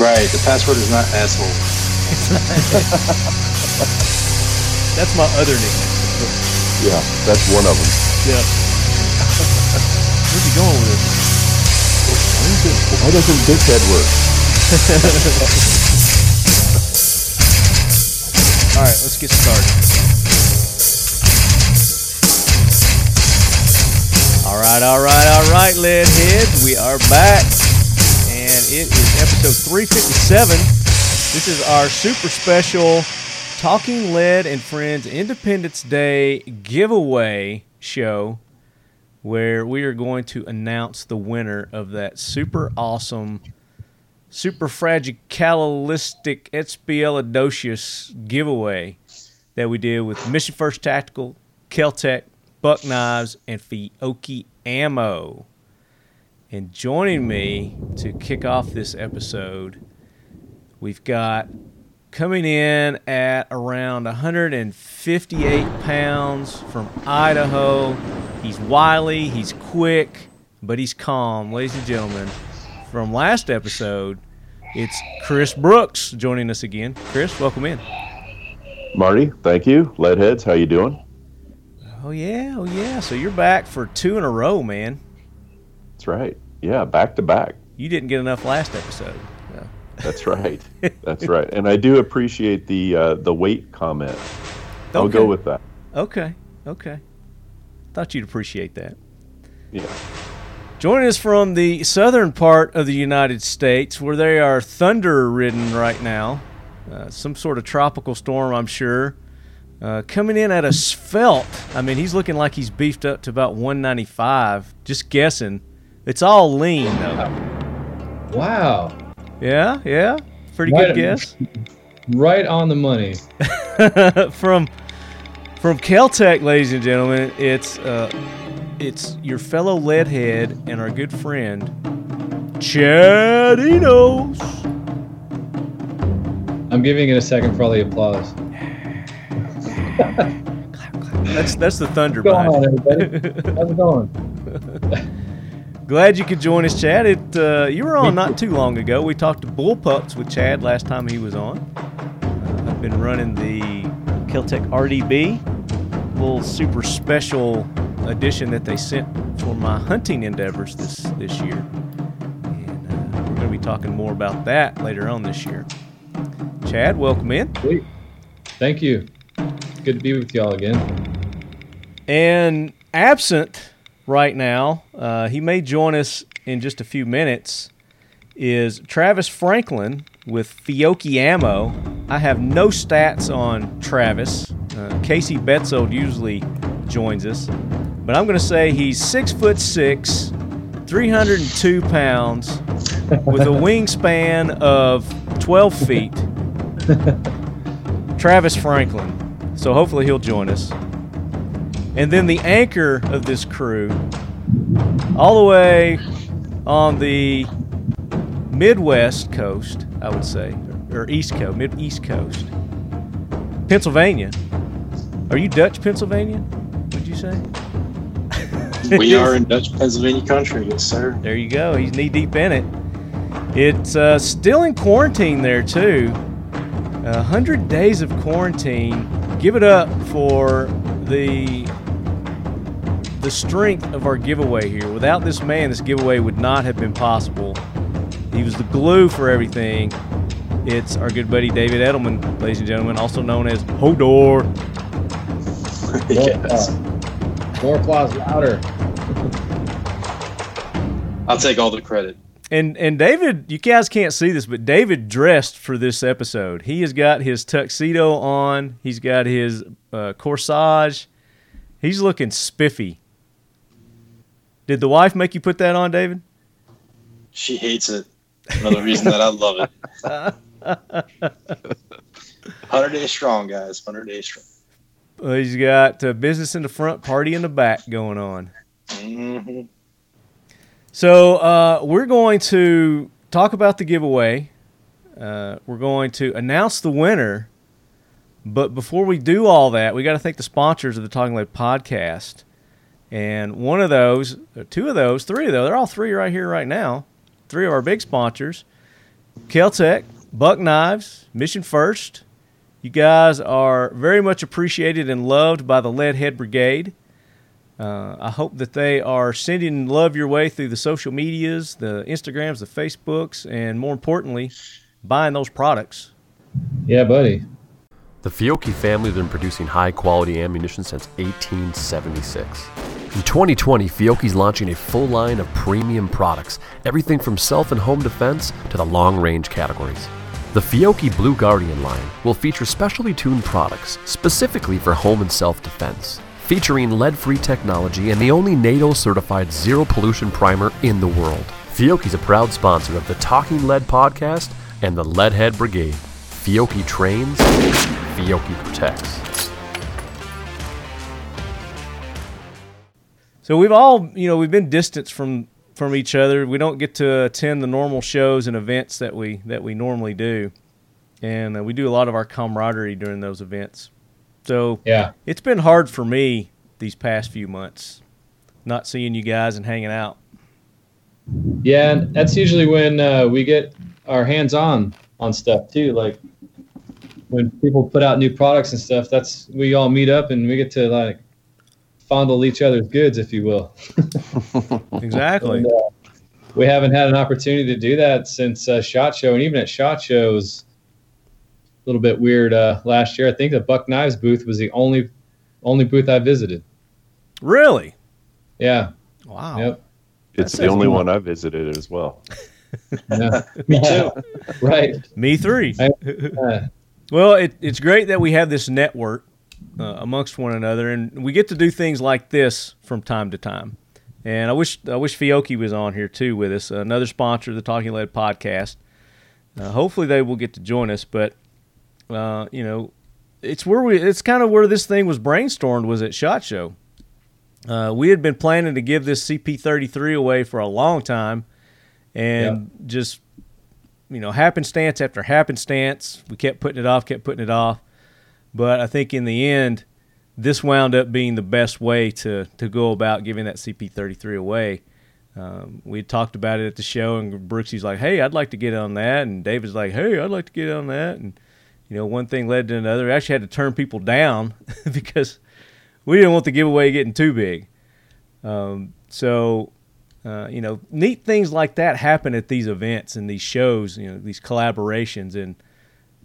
Right. The password is not asshole. That's my other nickname. Yeah, that's one of them. Yeah. Where's he going with this? Why doesn't dickhead work? All right, let's get started. All right, all right, all right, lead heads. We are back, and it is episode 357. This is our super special Talking Lead and Friends Independence Day giveaway show where we are going to announce the winner of that super awesome, super fragicalistic expialidocious giveaway that we did with Mission First Tactical, Keltec, Buck Knives, and Fiocchi Ammo. And joining me to kick off this episode, we've got coming in at around 158 pounds from Idaho. He's wily, he's quick, but he's calm, ladies and gentlemen. From last episode, it's Chris Brooks joining us again. Chris, welcome in. Marty, thank you. Leadheads, how you doing? Oh yeah, oh yeah. So you're back for two in a row, man. That's right. Yeah, back to back. You didn't get enough last episode. No. That's right. That's right. And I do appreciate the uh, the weight comment. I'll go with that. Okay, okay. Thought you'd appreciate that. Yeah. Joining us from the southern part of the United States, where they are thunder ridden right now, uh, some sort of tropical storm, I'm sure. Uh, coming in at a svelte. I mean, he's looking like he's beefed up to about 195. Just guessing. It's all lean, though. Wow. Yeah, yeah. Pretty Right. good guess. Right on the money. from from Kel-Tec, ladies and gentlemen, it's uh, it's your fellow leadhead and our good friend Chad Enos. I'm giving it a second for all the applause. That's that's the thunder going on, everybody? How's it going? Glad you could join us, Chad. It uh, you were on not too long ago. We talked to bullpups with Chad last time he was on. Uh, I've been running the Keltec RDB, little super special edition that they sent for my hunting endeavors this this year. And uh, we're going to be talking more about that later on this year. Chad, welcome in. Sweet. Thank you. Good to be with y'all again. And absent right now, uh, he may join us in just a few minutes, is Travis Franklin with Fiocchi Ammo. I have no stats on Travis. Uh, Casey Betzold usually joins us, but I'm going to say he's six foot six, 302 pounds, with a wingspan of 12 feet. Travis Franklin. So hopefully he'll join us. And then the anchor of this crew, all the way on the Midwest coast, I would say, or East Coast, Mid East Coast, Pennsylvania. Are you Dutch Pennsylvania? Would you say? We are in Dutch Pennsylvania country, yes, sir. There you go. He's knee deep in it. It's uh, still in quarantine there too. A hundred days of quarantine. Give it up for the the strength of our giveaway here. Without this man, this giveaway would not have been possible. He was the glue for everything. It's our good buddy David Edelman, ladies and gentlemen, also known as Hodor. More yes. applause. More applause louder. I'll take all the credit. And and David, you guys can't see this, but David dressed for this episode. He has got his tuxedo on. He's got his uh, corsage. He's looking spiffy. Did the wife make you put that on, David? She hates it. Another reason that I love it. 100 days strong, guys. 100 days strong. Uh, he's got uh, business in the front, party in the back going on. hmm So uh, we're going to talk about the giveaway. Uh, we're going to announce the winner. But before we do all that, we got to thank the sponsors of the Talking Lead podcast. And one of those, two of those, three of those, they're all three right here, right now. Three of our big sponsors Keltec, Buck Knives, Mission First. You guys are very much appreciated and loved by the Leadhead Brigade. Uh, I hope that they are sending love your way through the social medias, the Instagrams, the Facebooks, and more importantly, buying those products. Yeah, buddy. The Fiocchi family has been producing high quality ammunition since 1876. In 2020, Fiocchi's launching a full line of premium products, everything from self and home defense to the long range categories. The Fiocchi Blue Guardian line will feature specially tuned products specifically for home and self defense, featuring lead free technology and the only NATO certified zero pollution primer in the world. Fiocchi's a proud sponsor of the Talking Lead podcast and the Leadhead Brigade. Fiocchi trains, Fiocchi protects. So we've all, you know, we've been distanced from from each other. We don't get to attend the normal shows and events that we that we normally do, and uh, we do a lot of our camaraderie during those events. So Yeah. it's been hard for me these past few months, not seeing you guys and hanging out. Yeah, and that's usually when uh, we get our hands on on stuff too. Like when people put out new products and stuff, that's we all meet up and we get to like fondle each other's goods, if you will. Exactly. And, uh, we haven't had an opportunity to do that since uh, Shot Show, and even at Shot Show it was a little bit weird uh, last year. I think the Buck Knives booth was the only only booth I visited. Really? Yeah, Wow. yep, It's the only a lot. one I visited as well. yeah. Me too. right. Me three. I- Uh, Well, it, it's great that we have this network uh, amongst one another, and we get to do things like this from time to time. And I wish I wish Fiocchi was on here too with us, another sponsor of the Talking Lead podcast. Uh, hopefully, they will get to join us. But uh, you know, it's where we it's kind of where this thing was brainstormed was at Shot Show. Uh, we had been planning to give this CP33 away for a long time, and just you know, happenstance after happenstance. We kept putting it off, kept putting it off. But I think in the end, this wound up being the best way to, to go about giving that CP33 away. Um, we had talked about it at the show, and Brooksy's like, "Hey, I'd like to get on that," and David's like, "Hey, I'd like to get on that," and you know, one thing led to another. We actually had to turn people down because we didn't want the giveaway getting too big. Um, so uh, you know, neat things like that happen at these events and these shows, you know, these collaborations. And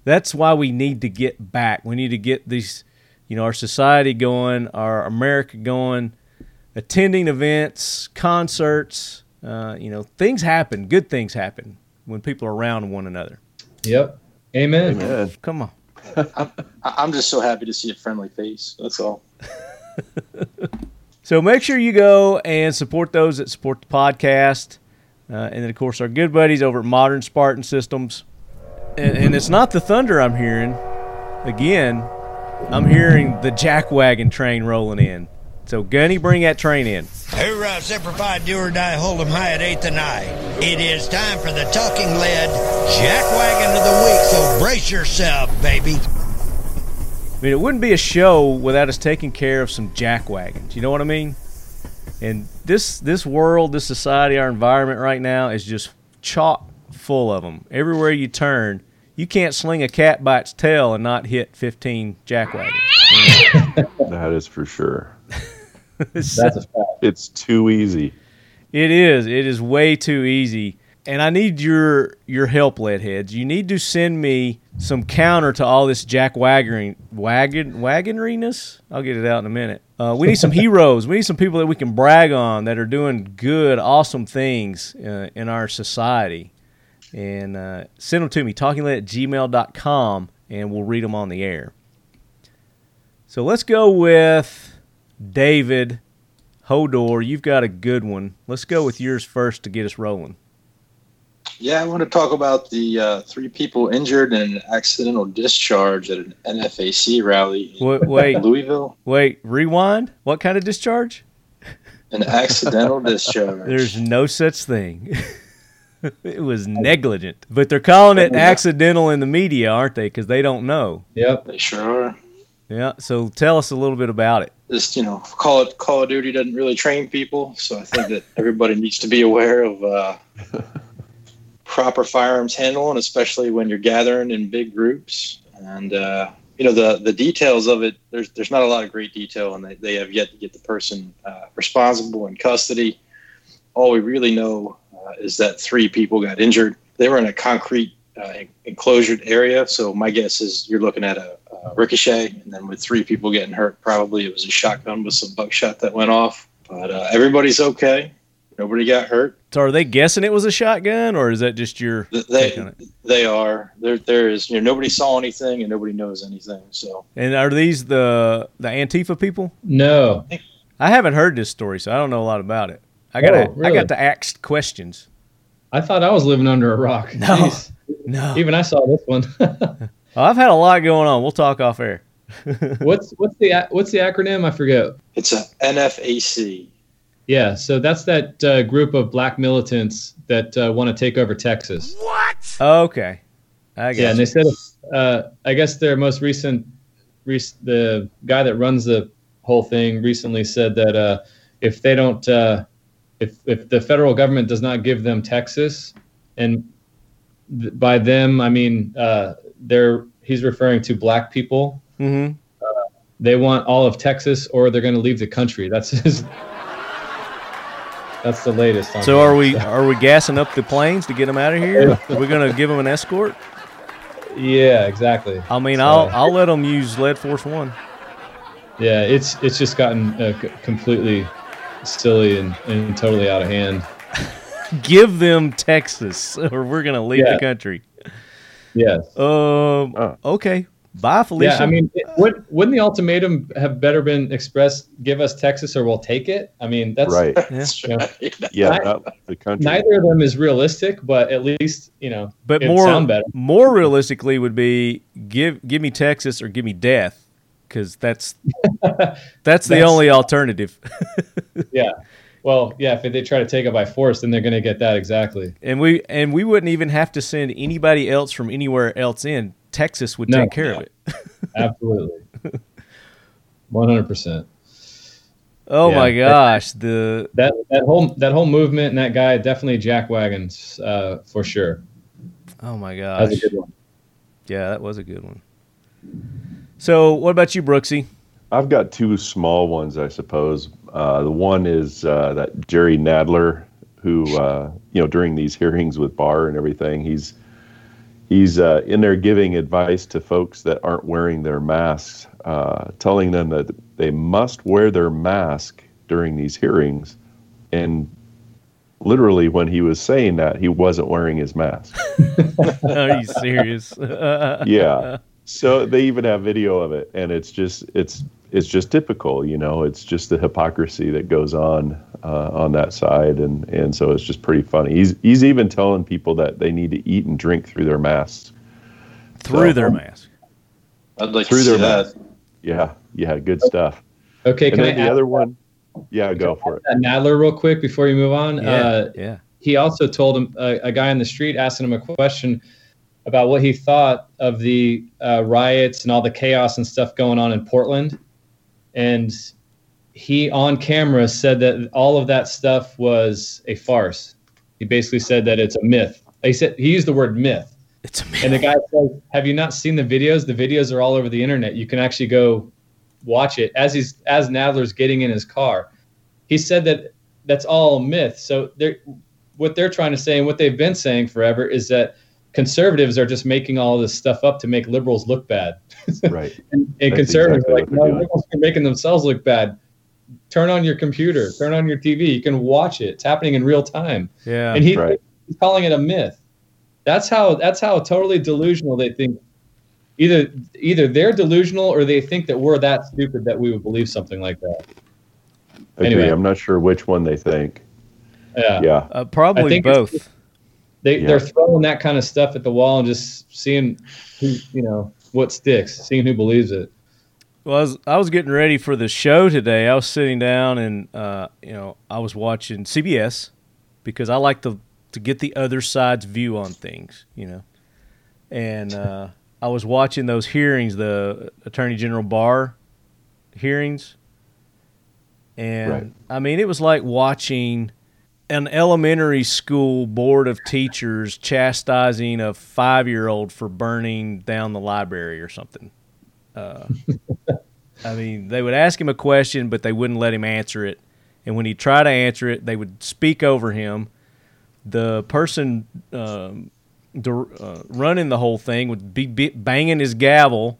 that's why we need to get back. We need to get these, you know, our society going, our America going, attending events, concerts. Uh, you know, things happen, good things happen when people are around one another. Yep. Amen. Amen. Come on. I- I'm just so happy to see a friendly face. That's all. So make sure you go and support those that support the podcast. Uh, and then, of course, our good buddies over at Modern Spartan Systems. And, and it's not the thunder I'm hearing. Again, I'm hearing the jackwagon train rolling in. So, Gunny, bring that train in. Hoorah, Semper Fi, do or die, hold 'em high at eighth and I. It is time for the talking lead jackwagon of the week, so brace yourself, baby. I mean, it wouldn't be a show without us taking care of some jackwagons. You know what I mean? And this this world, this society, our environment right now is just chock full of them. Everywhere you turn, you can't sling a cat by its tail and not hit 15 jackwagons. That is for sure. That's a fact. It's too easy. It is. It is way too easy. And I need your your help, lead heads. You need to send me some counter to all this jack wagon wagon wagonriness. I'll get it out in a minute. Uh, we need some heroes. We need some people that we can brag on that are doing good, awesome things uh, in our society. And uh, send them to me, talkinglead at gmail.com, and we'll read them on the air. So let's go with David Hodor. You've got a good one. Let's go with yours first to get us rolling. Yeah, I want to talk about the uh, three people injured in an accidental discharge at an NFAC rally in Wait, wait, Louisville. wait. Rewind. What kind of discharge? An accidental discharge. There's no such thing. it was negligent, but they're calling it accidental in the media, aren't they? Because they don't know. Yep. They sure are. Yeah. So tell us a little bit about it. Just you know, Call it Call of Duty doesn't really train people, so I think that everybody needs to be aware of uh, proper firearms handling, especially when you're gathering in big groups. And uh, you know the the details of it. There's there's not a lot of great detail, and they, they have yet to get the person uh, responsible in custody. All we really know uh, is that three people got injured. They were in a concrete uh, enclosed area, so my guess is you're looking at a, a ricochet, and then with three people getting hurt, probably it was a shotgun with some buckshot that went off. But uh, everybody's okay. Nobody got hurt. So are they guessing it was a shotgun, or is that just your They they are there. There is you know nobody saw anything and nobody knows anything. So And are these the the Antifa people? No. I haven't heard this story, so I don't know a lot lot about it. I got to Oh, I got to ask questions. I thought I was living under a rock. No. Jeez. No, Even I saw this one. Well, I've had a lot going on. We'll talk off air. what's what's the what's the acronym? I forget. it's a NFAC. Yeah, so that's that uh, group of black militants that uh, want to take over Texas. What? Okay, I guess. Yeah, and they said, uh, I guess their most recent, rec- the guy that runs the whole thing recently said that uh, if they don't, uh, if if the federal government does not give them Texas, and th- by them I mean uh, they're he's referring to black people. hmm They want all of Texas, or they're going to leave the country. That's his. That's the latest. On So that. are we are we gassing up the planes to get them out of here? Are we gonna give them an escort? Yeah, exactly. I mean, So- I'll I'll let them use Lead Force One. Yeah, it's it's just gotten uh, c- completely silly and, and totally out of hand. Give them Texas, or we're gonna leave Yeah. the country. Yes. Um. Oh. Okay. Bye, Felicia. Yeah, I mean, it, would, wouldn't the ultimatum have better been expressed? Give us Texas, or we'll take it. I mean, that's Right. That's Yeah. right. Yeah, I- not the country. neither of them is realistic, but at least you know, but it'd more sound better. more realistically would be give give me Texas or give me death, because that's that's the That's- only alternative. Yeah. Well, yeah. If they try to take it by force, then they're going to get that exactly. and we and we wouldn't even have to send anybody else from anywhere else in. Texas would No. take care of it. Absolutely. One hundred percent. Oh Yeah. my gosh, the That that whole that whole movement and that guy definitely jack wagons uh, for sure. oh my That was gosh, a good one. yeah, that was a good one. So, what about you, Brooksy? I've got two small ones, I suppose. Uh, the one is uh, that Jerry Nadler, who uh, you know during these hearings with Barr and everything, he's he's uh, in there giving advice to folks that aren't wearing their masks, uh, telling them that they must wear their mask during these hearings, and literally when he was saying that, he wasn't wearing his mask. Are you serious? yeah. So they even have video of it, and it's just it's it's just typical, you know. It's just the hypocrisy that goes on uh, on that side, and and so it's just pretty funny. He's he's even telling people that they need to eat and drink through their masks. Through So- their mask. I'd like Through to see their that. Yeah, yeah, good stuff. Okay, and can I the add other one, yeah, go for it. Nadler real quick before you move on? Yeah, Uh, yeah. he also told him a, a guy in the street asking him a question about what he thought of the uh, riots and all the chaos and stuff going on in Portland, and he on camera said that all of that stuff was a farce. He basically said that it's a myth. He said he used the word myth. It's a myth. And the guy says, "Have you not seen the videos? The videos are all over the internet. You can actually go watch it as he's as Nadler's getting in his car." He said that that's all myth. So they're what they're trying to say and what they've been saying forever is that conservatives are just making all this stuff up to make liberals look bad. Right. And, and conservatives exactly are like, no, liberals are making themselves look bad. Turn on your computer, turn on your TV. You can watch it. It's happening in real time yeah. and he, Right. he's calling it a myth. That's how that's how totally delusional they think. Either either they're delusional or they think that we're that stupid that we would believe something like that. Agree. Anyway. I'm not sure which one they think. Yeah, Yeah. uh, I probably think it's both. They Yeah. they're throwing that kind of stuff at the wall and just seeing who you know what sticks, seeing who believes it. Well, I was, I was getting ready for the show today. I was sitting down and uh, you know I was watching CBS because I like to to get the other side's view on things, you know. And uh, I was watching those hearings, the Attorney General Barr hearings, and Right. I mean it was like watching an elementary school board of teachers chastising a five year old for burning down the library or something. Uh, I mean, they would ask him a question, but they wouldn't let him answer it. And when he tried to answer it, they would speak over him. The person um, uh, running the whole thing would be, be banging his gavel,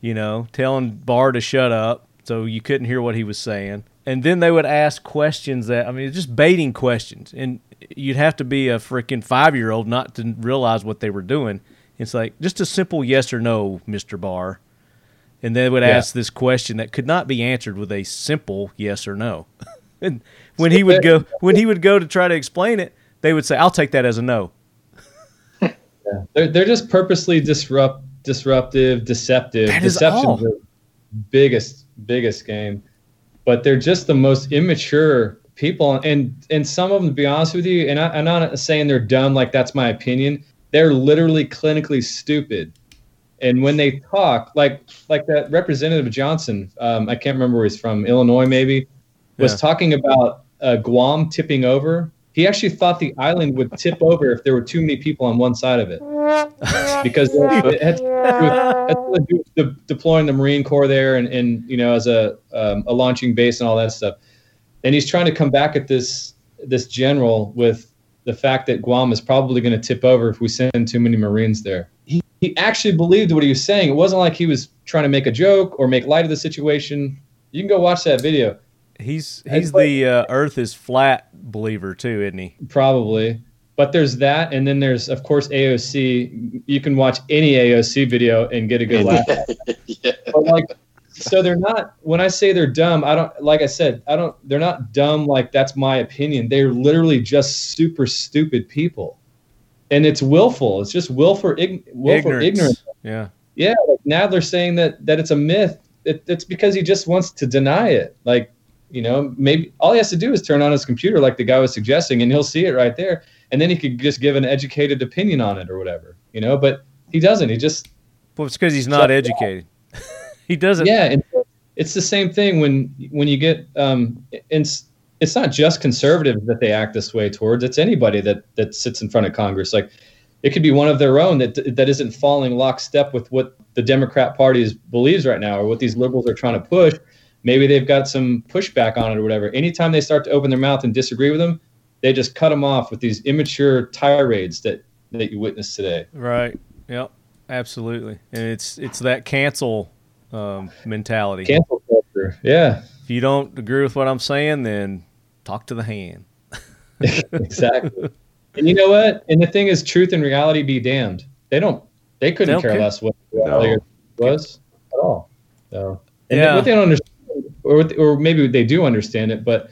you know, telling Barr to shut up so you couldn't hear what he was saying. And then they would ask questions that I mean, just baiting questions, and you'd have to be a freaking five year old not to realize what they were doing. It's like just a simple yes or no, Mister Barr, and they would yeah. ask this question that could not be answered with a simple yes or no. and when he would go when he would go to try to explain it, they would say, "I'll take that as a no." yeah. They're they're just purposely disrupt disruptive, deceptive. That Deception is the biggest biggest game, but they're just the most immature people. And and some of them, to be honest with you, and I, I'm not saying they're dumb. Like that's my opinion. They're literally clinically stupid. And when they talk, like like that Representative Johnson, um, I can't remember where he's from, Illinois maybe, was yeah. talking about uh, Guam tipping over he actually thought the island would tip over if there were too many people on one side of it, because it had to do with deploying the Marine Corps there and, and you know as a um, a launching base and all that stuff. And he's trying to come back at this this general with the fact that Guam is probably going to tip over if we send too many Marines there. He, he actually believed what he was saying. It wasn't like he was trying to make a joke or make light of the situation. You can go watch that video. He's he's the uh, Earth is flat believer too, isn't he? Probably. But there's that, and then there's of course AOC. You can watch any AOC video and get a good laugh. yeah. But like, so they're not. When I say they're dumb, I don't. Like I said, I don't. They're not dumb. Like that's my opinion. They're literally just super stupid people, and it's willful. It's just willful, ig- willful ignorance. ignorance. Yeah. Yeah. Like Nadler's saying that that it's a myth. It, it's because he just wants to deny it. Like you know, maybe all he has to do is turn on his computer, like the guy was suggesting, and he'll see it right there. And then he could just give an educated opinion on it or whatever, you know. But he doesn't. He just well, it's because he's not educated. he doesn't. Yeah, and it's the same thing when when you get um, it's it's not just conservatives that they act this way towards. It's anybody that that sits in front of Congress. Like it could be one of their own that that isn't falling lockstep with what the Democrat Party believes right now or what these liberals are trying to push maybe they've got some pushback on it or whatever. Anytime they start to open their mouth and disagree with them, they just cut them off with these immature tirades that that you witnessed today. Right. Yep. Absolutely. And it's it's that cancel um, mentality. Cancel culture. Yeah. If you don't agree with what I'm saying, then talk to the hand. exactly. And you know what? And the thing is, truth and reality be damned. They don't. They couldn't they care, care, less what reality no. was at all. So, and yeah. what they don't understand or or maybe they do understand it, but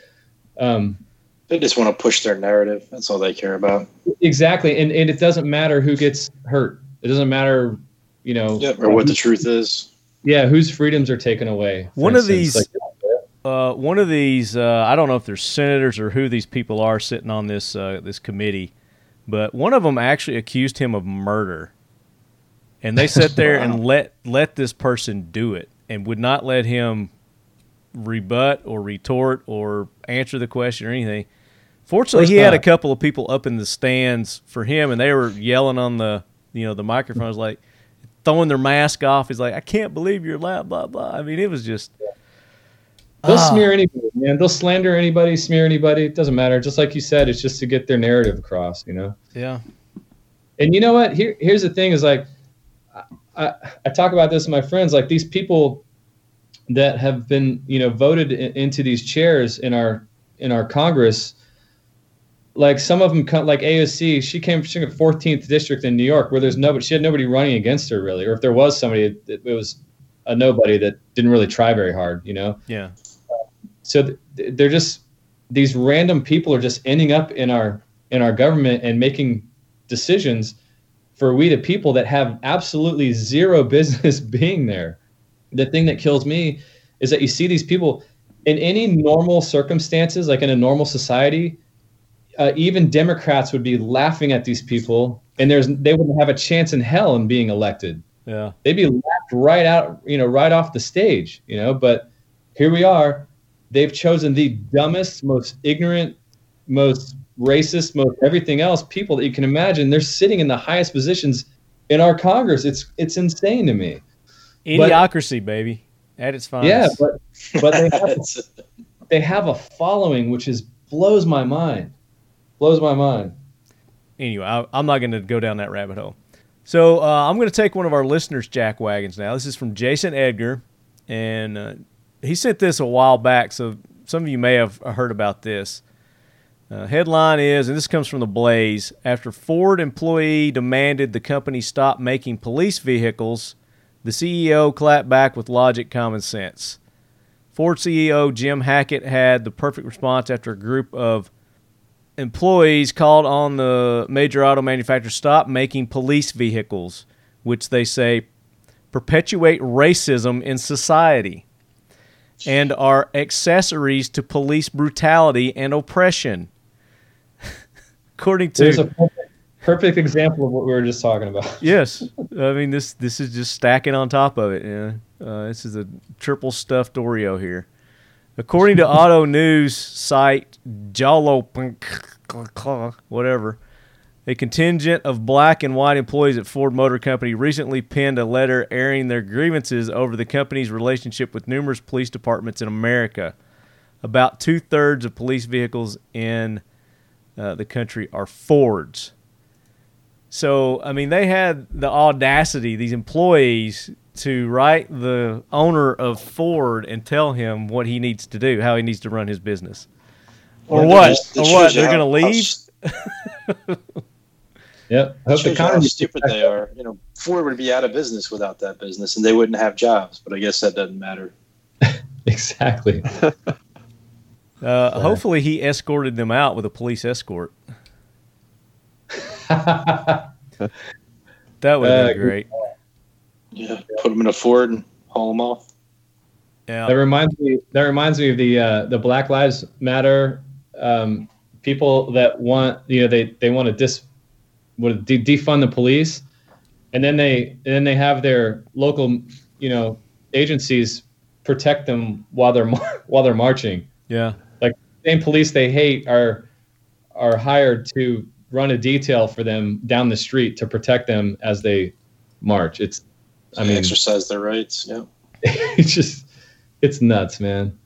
um, they just want to push their narrative. That's all they care about. Exactly, and and it doesn't matter who gets hurt. It doesn't matter, you know, yeah, or what the truth is. Yeah, whose freedoms are taken away. One of these. Like, uh, one of these, uh, I don't know if they're senators or who these people are sitting on this uh, this committee, but one of them actually accused him of murder, and they sat there wow. and let let this person do it, and would not let him rebut or retort or answer the question or anything. Fortunately, he had a couple of people up in the stands for him, and they were yelling on the you know the microphones like throwing their mask off. He's like, "I can't believe you're loud." Blah blah. I mean, it was just. They'll ah. smear anybody, man. They'll slander anybody, smear anybody. It doesn't matter. Just like you said, it's just to get their narrative across. You know. Yeah. And you know what? Here, here's the thing: is like, I, I talk about this with my friends. Like these people that have been you know voted in, into these chairs in our in our Congress. Like some of them, come, like AOC, she came from the 14th district in New York, where there's nobody. She had nobody running against her really, or if there was somebody, it, it was a nobody that didn't really try very hard. You know. Yeah. So th- they're just these random people are just ending up in our in our government and making decisions for we the people that have absolutely zero business being there the thing that kills me is that you see these people in any normal circumstances, like in a normal society, uh, even Democrats would be laughing at these people, and there's they wouldn't have a chance in hell in being elected. Yeah, they'd be laughed right out, you know, right off the stage, you know. But here we are. They've chosen the dumbest, most ignorant, most racist, most everything else people that you can imagine. They're sitting in the highest positions in our Congress. It's it's insane to me. Idiocracy, baby, at its finest. Yeah, but but they have, they have a following which is blows my mind. Blows my mind. Anyway, I, I'm not going to go down that rabbit hole. So uh, I'm going to take one of our listeners' jack wagons now. This is from Jason Edgar, and uh, he sent this a while back, so some of you may have heard about this. Uh, headline is, and this comes from the Blaze: After Ford employee demanded the company stop making police vehicles, the CEO clapped back with logic, common sense. Ford CEO Jim Hackett had the perfect response after a group of employees called on the major auto manufacturer to stop making police vehicles, which they say perpetuate racism in society and are accessories to police brutality and oppression. According to There's a perfect, perfect example of what we were just talking about. yes, I mean this this is just stacking on top of it. Yeah, uh, this is a triple stuffed Oreo here. According to Auto News site Jalo, whatever, a contingent of black and white employees at Ford Motor Company recently penned a letter airing their grievances over the company's relationship with numerous police departments in America. About two thirds of police vehicles in uh, the country are Fords. So, I mean, they had the audacity, these employees, to write the owner of Ford and tell him what he needs to do, how he needs to run his business. Or Well, what? just- Or what? They're going to leave? s- Yep. it Hope the shows you how economy stupid they are. You know, Ford would be out of business without that business, and they wouldn't have jobs. But I guess that doesn't matter. Exactly. Uh, hopefully, he escorted them out with a police escort. That would have Uh, been great. Yeah, put them in a Ford and haul them off. Yeah. That reminds me. That reminds me of the uh, the Black Lives Matter um, people that want you know they they want to dis what de- defund the police, and then they and then they have their local you know agencies protect them while they're mar- while they're marching. Yeah. Like same police they hate are are hired to run a detail for them down the street to protect them as they march. It's I mean exercise their rights. Yeah. it's just it's nuts, man.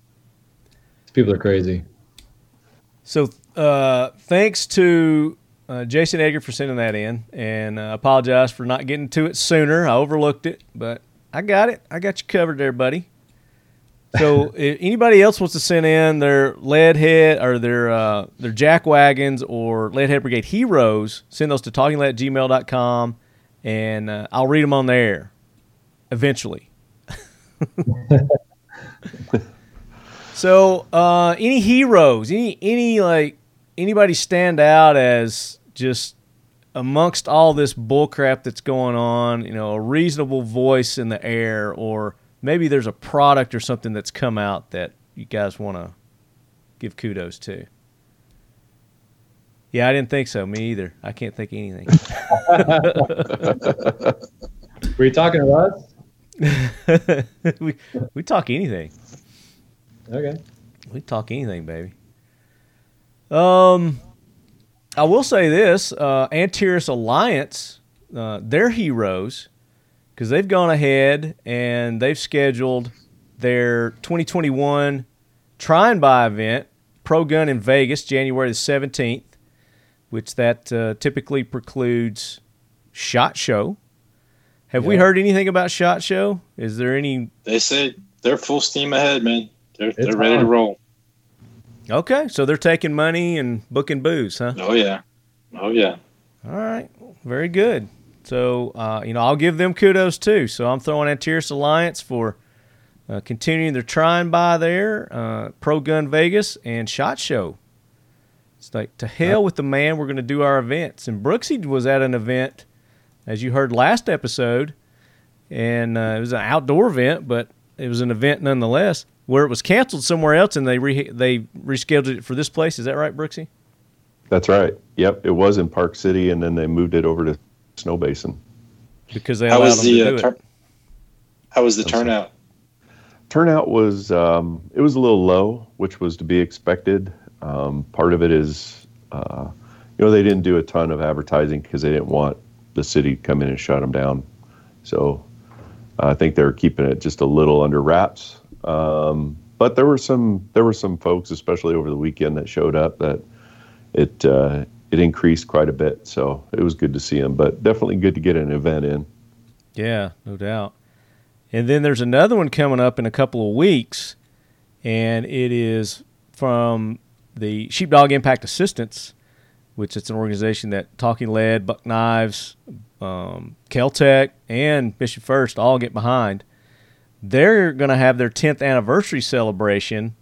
These people are crazy. So, uh, thanks to uh, Jason Edgar for sending that in, and uh, apologize for not getting to it sooner. I overlooked it, but I got it. I got you covered there, buddy. So, if anybody else wants to send in their lead head or their uh, their jack wagons or leadhead brigade heroes, send those to talkinglead@gmail.com, and uh, I'll read them on the air eventually. So, uh, any heroes, any any like anybody stand out as just amongst all this bullcrap that's going on? You know, a reasonable voice in the air, or maybe there's a product or something that's come out that you guys want to give kudos to. Yeah, I didn't think so. Me either. I can't think of anything. Were you talking to us? we we talk anything. Okay. We talk anything, baby. Um, I will say this: uh, Antares Alliance, uh, they're heroes because they've gone ahead and they've scheduled their 2021 Try and Buy event, Pro Gun in Vegas, January the 17th, which that uh, typically precludes Shot Show. Have we heard anything about Shot Show? Is there any They say they're full steam ahead, man. They're they're ready to roll. Okay, so they're taking money and booking booze, huh? Oh yeah. Oh yeah. All right, very good. So uh, you know, I'll give them kudos too. So I'm throwing Antares Alliance for uh, continuing their try and buy there, uh, Pro Gun Vegas and Shot Show. It's like to hell with the man. We're going to do our events. And Brooksy was at an event, as you heard last episode, and uh, it was an outdoor event, but it was an event nonetheless. Where it was canceled somewhere else, and they re- they rescheduled it for this place. Is that right, Brooksy? That's right. Yep, it was in Park City, and then they moved it over to Snow Basin. Because they How allowed was them the to uh, do it. turn? How was the I'm sorry. turnout? Turnout was um, it was a little low, which was to be expected. Um, part of it is, uh, you know, they didn't do a ton of advertising because they didn't want the city come in and shut them down. So I think they're keeping it just a little under wraps. Um, but there were some there were some folks, especially over the weekend, that showed up that it uh, it increased quite a bit. So it was good to see them, but definitely good to get an event in. Yeah, no doubt. And then there's another one coming up in a couple of weeks, and it is from the Sheepdog Impact Assistance, which is an organization that Talking Lead, Buck Knives, um, Kel-Tec, and Mission First all get behind. They're going to have their 10th anniversary celebration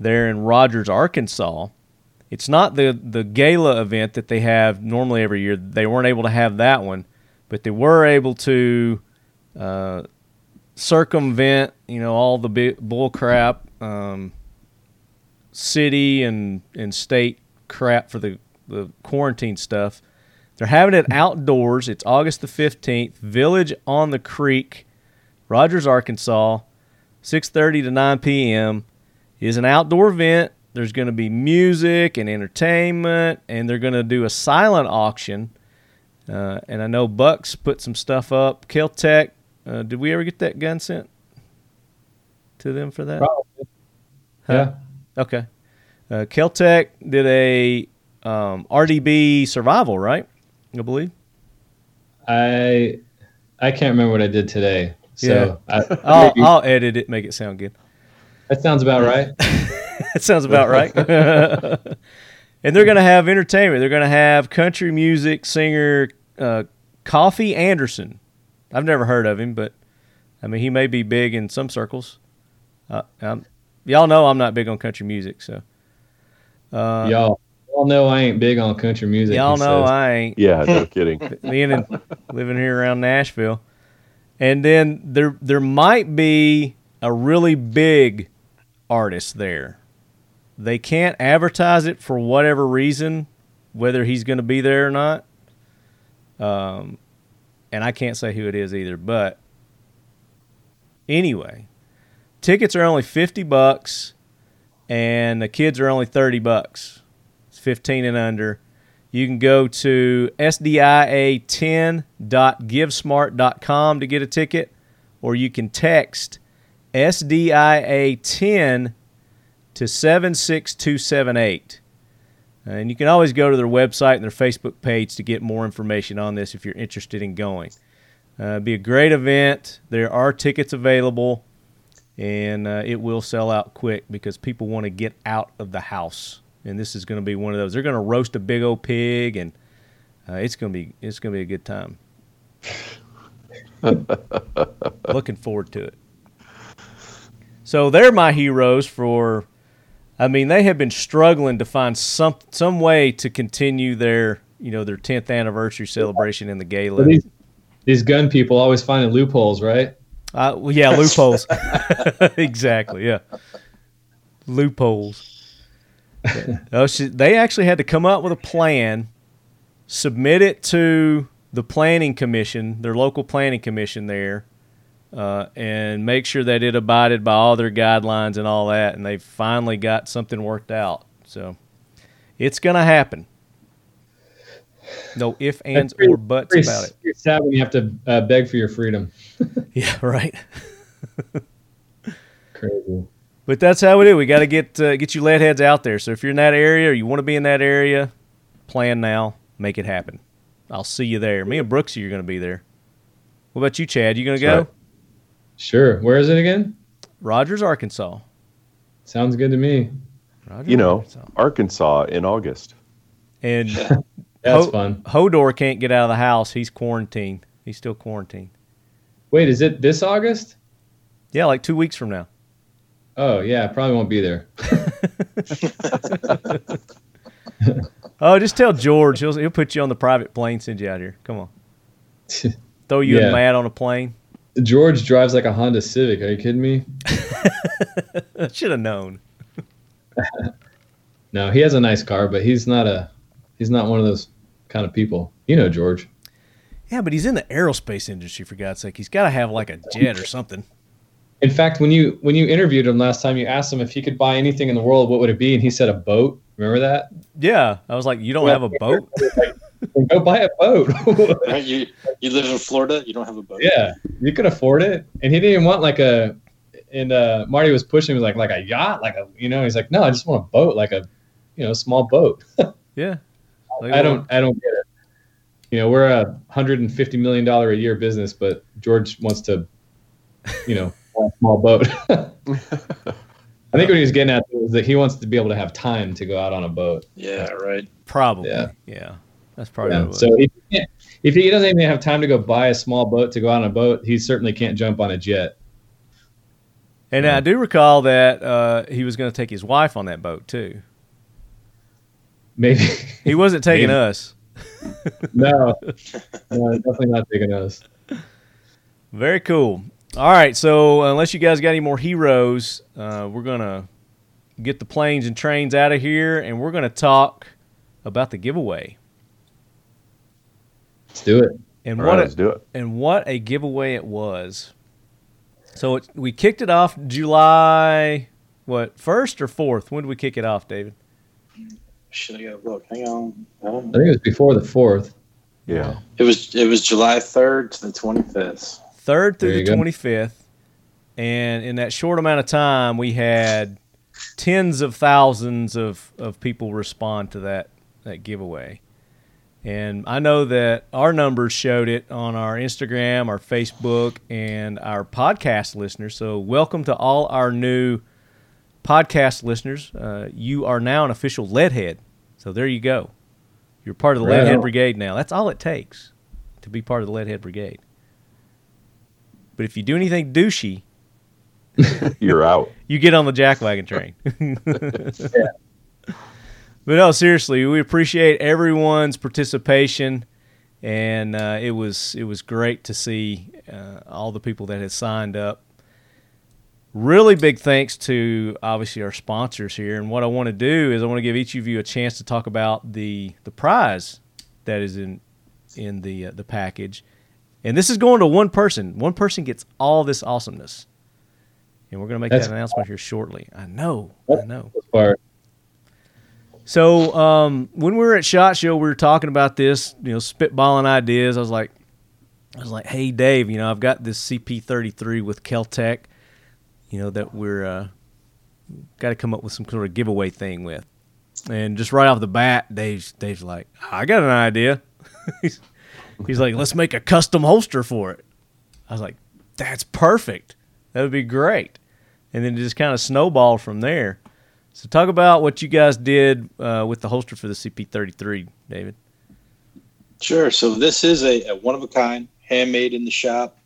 there in Rogers, Arkansas. It's not the, the gala event that they have normally every year. They weren't able to have that one, but they were able to uh, circumvent, you know, all the bull crap, um, city and, and state crap for the, the quarantine stuff. They're having it outdoors. It's August the 15th, Village on the Creek, Rogers, Arkansas, 6:30 to 9 p.m. is an outdoor event. There's going to be music and entertainment, and they're going to do a silent auction. Uh, and I know Bucks put some stuff up. Kel-Tec, uh, did we ever get that gun sent to them for that? Probably. Huh? Yeah. Okay. Uh, Kel-Tec did a um, RDB survival, right? I believe. I I can't remember what I did today. So I, I'll, maybe- I'll edit it, make it sound good. that sounds about right. that sounds about right. and they're going to have entertainment. They're going to have country music singer uh, Coffey Anderson. I've never heard of him, but I mean, he may be big in some circles. Uh, y'all know I'm not big on country music, so uh, y'all, y'all know I ain't big on country music. y'all know says. I ain't. Yeah, no kidding. being in, living here around Nashville. And then there there might be a really big artist there. They can't advertise it for whatever reason, whether he's going to be there or not. Um, and I can't say who it is either. But anyway, tickets are only fifty bucks, and the kids are only thirty bucks. It's fifteen and under you can go to sdia10.givesmart.com to get a ticket, or you can text SDIA10 to 76278. And you can always go to their website and their Facebook page to get more information on this if you're interested in going. Uh, be a great event. There are tickets available, and uh, it will sell out quick because people want to get out of the house and this is going to be one of those. They're going to roast a big old pig, and uh, it's going to be it's going to be a good time. Looking forward to it. So they're my heroes for. I mean, they have been struggling to find some some way to continue their you know their 10th anniversary celebration in the gala. These, these gun people always finding loopholes, right? Uh, well, yeah, loopholes. exactly. Yeah, loopholes. Oh, she, they actually had to come up with a plan, submit it to the planning commission, their local planning commission there, uh, and make sure that it abided by all their guidelines and all that. And they finally got something worked out. So it's going to happen. No ifs, ands, pretty- or buts about it. pretty sad when you have to uh, beg for your freedom. Yeah, right. Crazy. But that's how we do. We got to get uh, get you lead heads out there. So if you're in that area or you want to be in that area, plan now, make it happen. I'll see you there. Me and Brooksy are going to be there. What about you, Chad? You going to go? right. Sure. Where is it again? Rogers, Arkansas. Sounds good to me. Rogers, You know, Arkansas. Arkansas in August. And That's Ho- fun. Hodor can't get out of the house. He's quarantined. He's still quarantined. Wait, is it this August? Yeah, like two weeks from now. Oh yeah, probably won't be there. Oh, just tell George. He'll he'll put you on the private plane, send you out here. Come on, throw you Yeah. and Matt on a plane. George drives like a Honda Civic. Are you kidding me? Should have known. No, he has a nice car, but he's not a he's not one of those kind of people. You know George. Yeah, but he's in the aerospace industry for God's sake. He's got to have like a jet or something. In fact, when you when you interviewed him last time, you asked him if he could buy anything in the world, what would it be? And he said a boat. Remember that? Yeah, I was like, you don't have a boat. Go buy a boat. Right? You you live in Florida, you don't have a boat. yeah, you could afford it, and he didn't even want like a. And uh, Marty was pushing, he was like, like a yacht, like a, you know, he's like, no, I just want a boat, like a, you know, small boat. Yeah, Like, I don't, I don't get it. You know, we're a hundred and fifty million dollar a year business, but George wants to, you know, buy a small boat. I think what he was getting at is that he wants to be able to have time to go out on a boat. Yeah, right. Probably. Yeah. Yeah. That's probably Yeah. what it was. So if he, can't, if he doesn't even have time to go buy a small boat to go out on a boat, he certainly can't jump on a jet. and I do recall that uh, he was going to take his wife on that boat too. Maybe He wasn't taking Maybe. us. no, no, definitely not taking us. Very cool. All right, so unless you guys got any more heroes, uh, we're gonna get the planes and trains out of here, and we're gonna talk about the giveaway Let's do it. and All what right, a, let's do it. and what a giveaway it was. So it, we kicked it off July what first or fourth? When did we kick it off, David? Should I go look? Hang on. I I think it was before the fourth. Yeah. It was it was July third to the twenty fifth. Third through There the go. twenty fifth, and in that short amount of time, we had tens of thousands of, of people respond to that that giveaway. And I know that our numbers showed it on our Instagram, our Facebook, and our podcast listeners. So, welcome to all our new podcast listeners. Uh, you are now an official Leadhead. So, there you go. You're part of the Right Leadhead. Brigade now. That's all it takes to be part of the Leadhead Brigade. But if you do anything douchey, You're out. you get on the jackwagon train. But no, seriously, we appreciate everyone's participation, and uh, it was it was great to see uh, all the people that had signed up. Really big thanks to obviously our sponsors here, and what I want to do is I want to give each of you a chance to talk about the the prize that is in in the uh, the package, and this is going to one person. One person gets all this awesomeness, and we're going to make That's that announcement here shortly. I know, I know. Far So um, when we were at Shot Show, we were talking about this, you know, spitballing ideas. I was like, I was like, hey Dave, you know, I've got this CP33 with Kel-Tec, you know, that we're uh, got to come up with some sort of giveaway thing with. And just right off the bat, Dave's Dave's like, I got an idea. he's, like, let's make a custom holster for it. I was like, that's perfect. That would be great. And then it just kind of snowballed from there. So talk about what you guys did uh, with the holster for the CP33, David. Sure. So this is a, a one of a kind, handmade in the shop.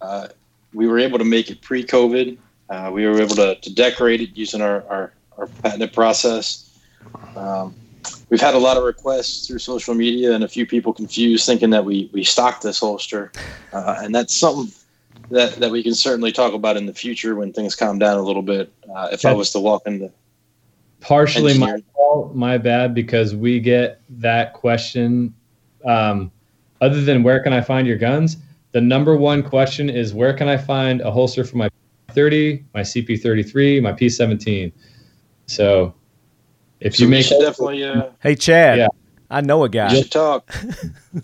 Uh, we were able to make it pre-COVID. Uh, we were able to, to decorate it using our, our, our patented process. Um, we've had a lot of requests through social media and a few people confused thinking that we, we stocked this holster. Uh, and that's something that, that we can certainly talk about in the future when things calm down a little bit. Uh, if I was to walk into partially my fault, my bad, because we get that question. Um, other than where can I find your guns, the number one question is where can I find a holster for my 30, my CP33, my P17. So if so you we make should definitely uh, Hey Chad, Yeah. I know a guy. We should talk.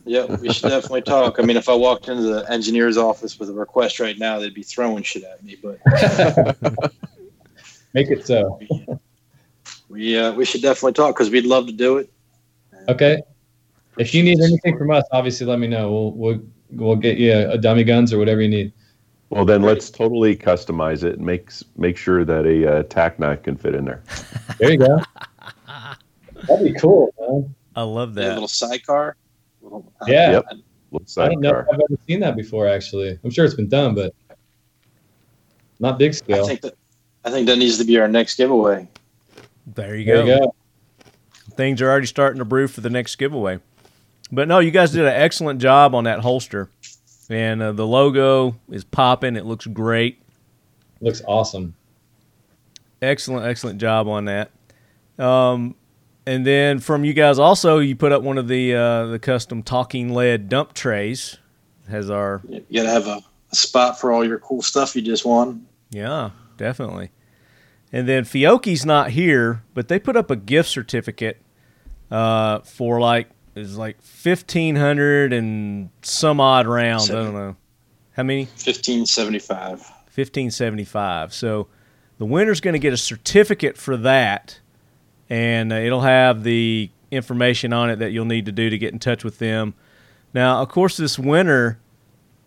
yeah, we should definitely talk. I mean, if I walked into the engineer's office with a request right now, they'd be throwing shit at me. But make it so. we uh, we should definitely talk because we'd love to do it. Okay. If you need anything from us, obviously let me know. We'll we'll we'll get you a, a dummy guns or whatever you need. Well, then let's totally customize it and make make sure that a uh, tack knife can fit in there. There you go. That'd be cool, man. I love Yeah, a that. little sidecar. Little, Yeah. Yep. Looks I don't know if I've ever seen that before. Actually, I'm sure it's been done, but not big I scale. think that I think that needs to be our next giveaway. There you there go. you go. Things are already starting to brew for the next giveaway. But no, you guys did an excellent job on that holster, and uh, the logo is popping. It looks great. Looks awesome. Excellent, excellent job on that. Um, and then from you guys also, you put up one of the uh, the custom talking lead dump trays. Has our You gotta have a, a spot for all your cool stuff you just won. Yeah, definitely. And then Fiocchi's not here, but they put up a gift certificate uh, for like it's like fifteen hundred and some odd rounds. I don't know how many. Fifteen seventy five. Fifteen seventy five. So the winner's going to get a certificate for that, and uh, it'll have the information on it that you'll need to do to get in touch with them. Now, of course, this winter,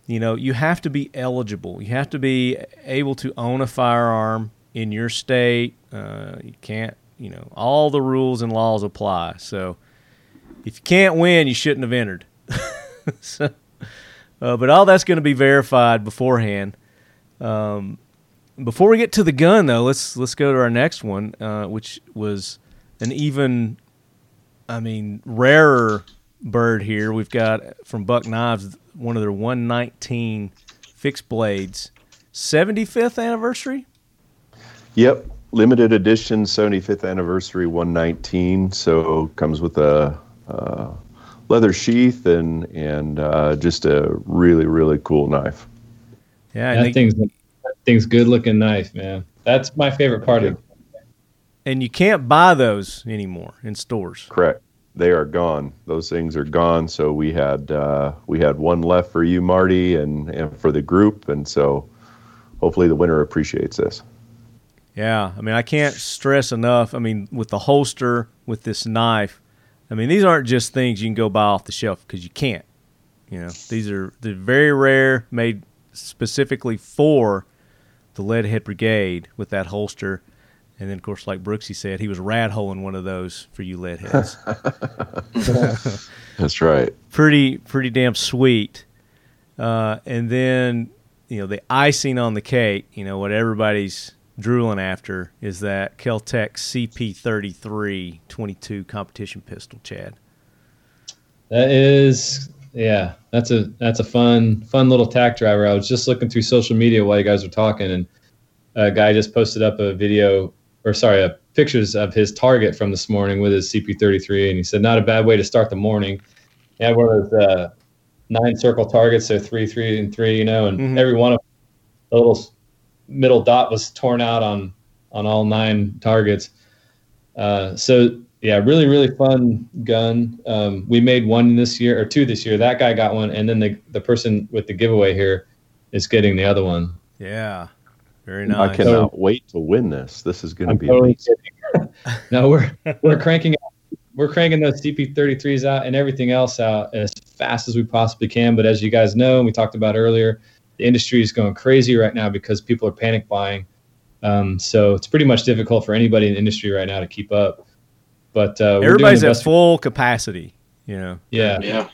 you know, you have to be eligible. You have to be able to own a firearm in your state. Uh, you can't, you know, all the rules and laws apply. So if you can't win, you shouldn't have entered. so, uh, but all that's going to be verified beforehand. Um, before we get to the gun, though, let's let's go to our next one, uh, which was an even, I mean, rarer bird here. We've got from Buck Knives one of their 119 fixed blades, 75th anniversary. Yep, limited edition 75th anniversary 119. So comes with a, a leather sheath and and uh, just a really really cool knife. Yeah, that they, thing's that thing's good looking knife, man. That's my favorite part of. And you can't buy those anymore in stores. Correct. They are gone. Those things are gone. So we had uh, we had one left for you, Marty, and, and for the group, and so hopefully the winner appreciates this. Yeah, I mean, I can't stress enough. I mean, with the holster, with this knife, I mean, these aren't just things you can go buy off the shelf because you can't. You know, these are they're very rare, made specifically for the Leadhead Brigade with that holster. And then, of course, like Brooksy said, he was rat holing one of those for you lead heads. That's right. Pretty, pretty damn sweet. Uh, and then, you know, the icing on the cake, you know, what everybody's drooling after is that Kel-Tec CP33 22 competition pistol, Chad. That is, yeah, that's a that's a fun fun little tack driver. I was just looking through social media while you guys were talking, and a guy just posted up a video, or sorry, a pictures of his target from this morning with his CP33, and he said not a bad way to start the morning. He had one of those uh, nine circle targets, so three, three, and three, you know, and Mhm. every one of the little middle dot was torn out on on all nine targets. Uh, so yeah, really really fun gun. Um, we made one this year or two this year. That guy got one, and then the the person with the giveaway here is getting the other one. Yeah. Very nice. I nice. cannot wait to win this. This is going to be totally amazing. no, we're we're cranking we're cranking those CP33s out and everything else out as fast as we possibly can. But as you guys know, and we talked about earlier, the industry is going crazy right now because people are panic buying. Um, so it's pretty much difficult for anybody in the industry right now to keep up. But uh, we're doing Everybody's the at best- full capacity, you know. yeah, Yeah.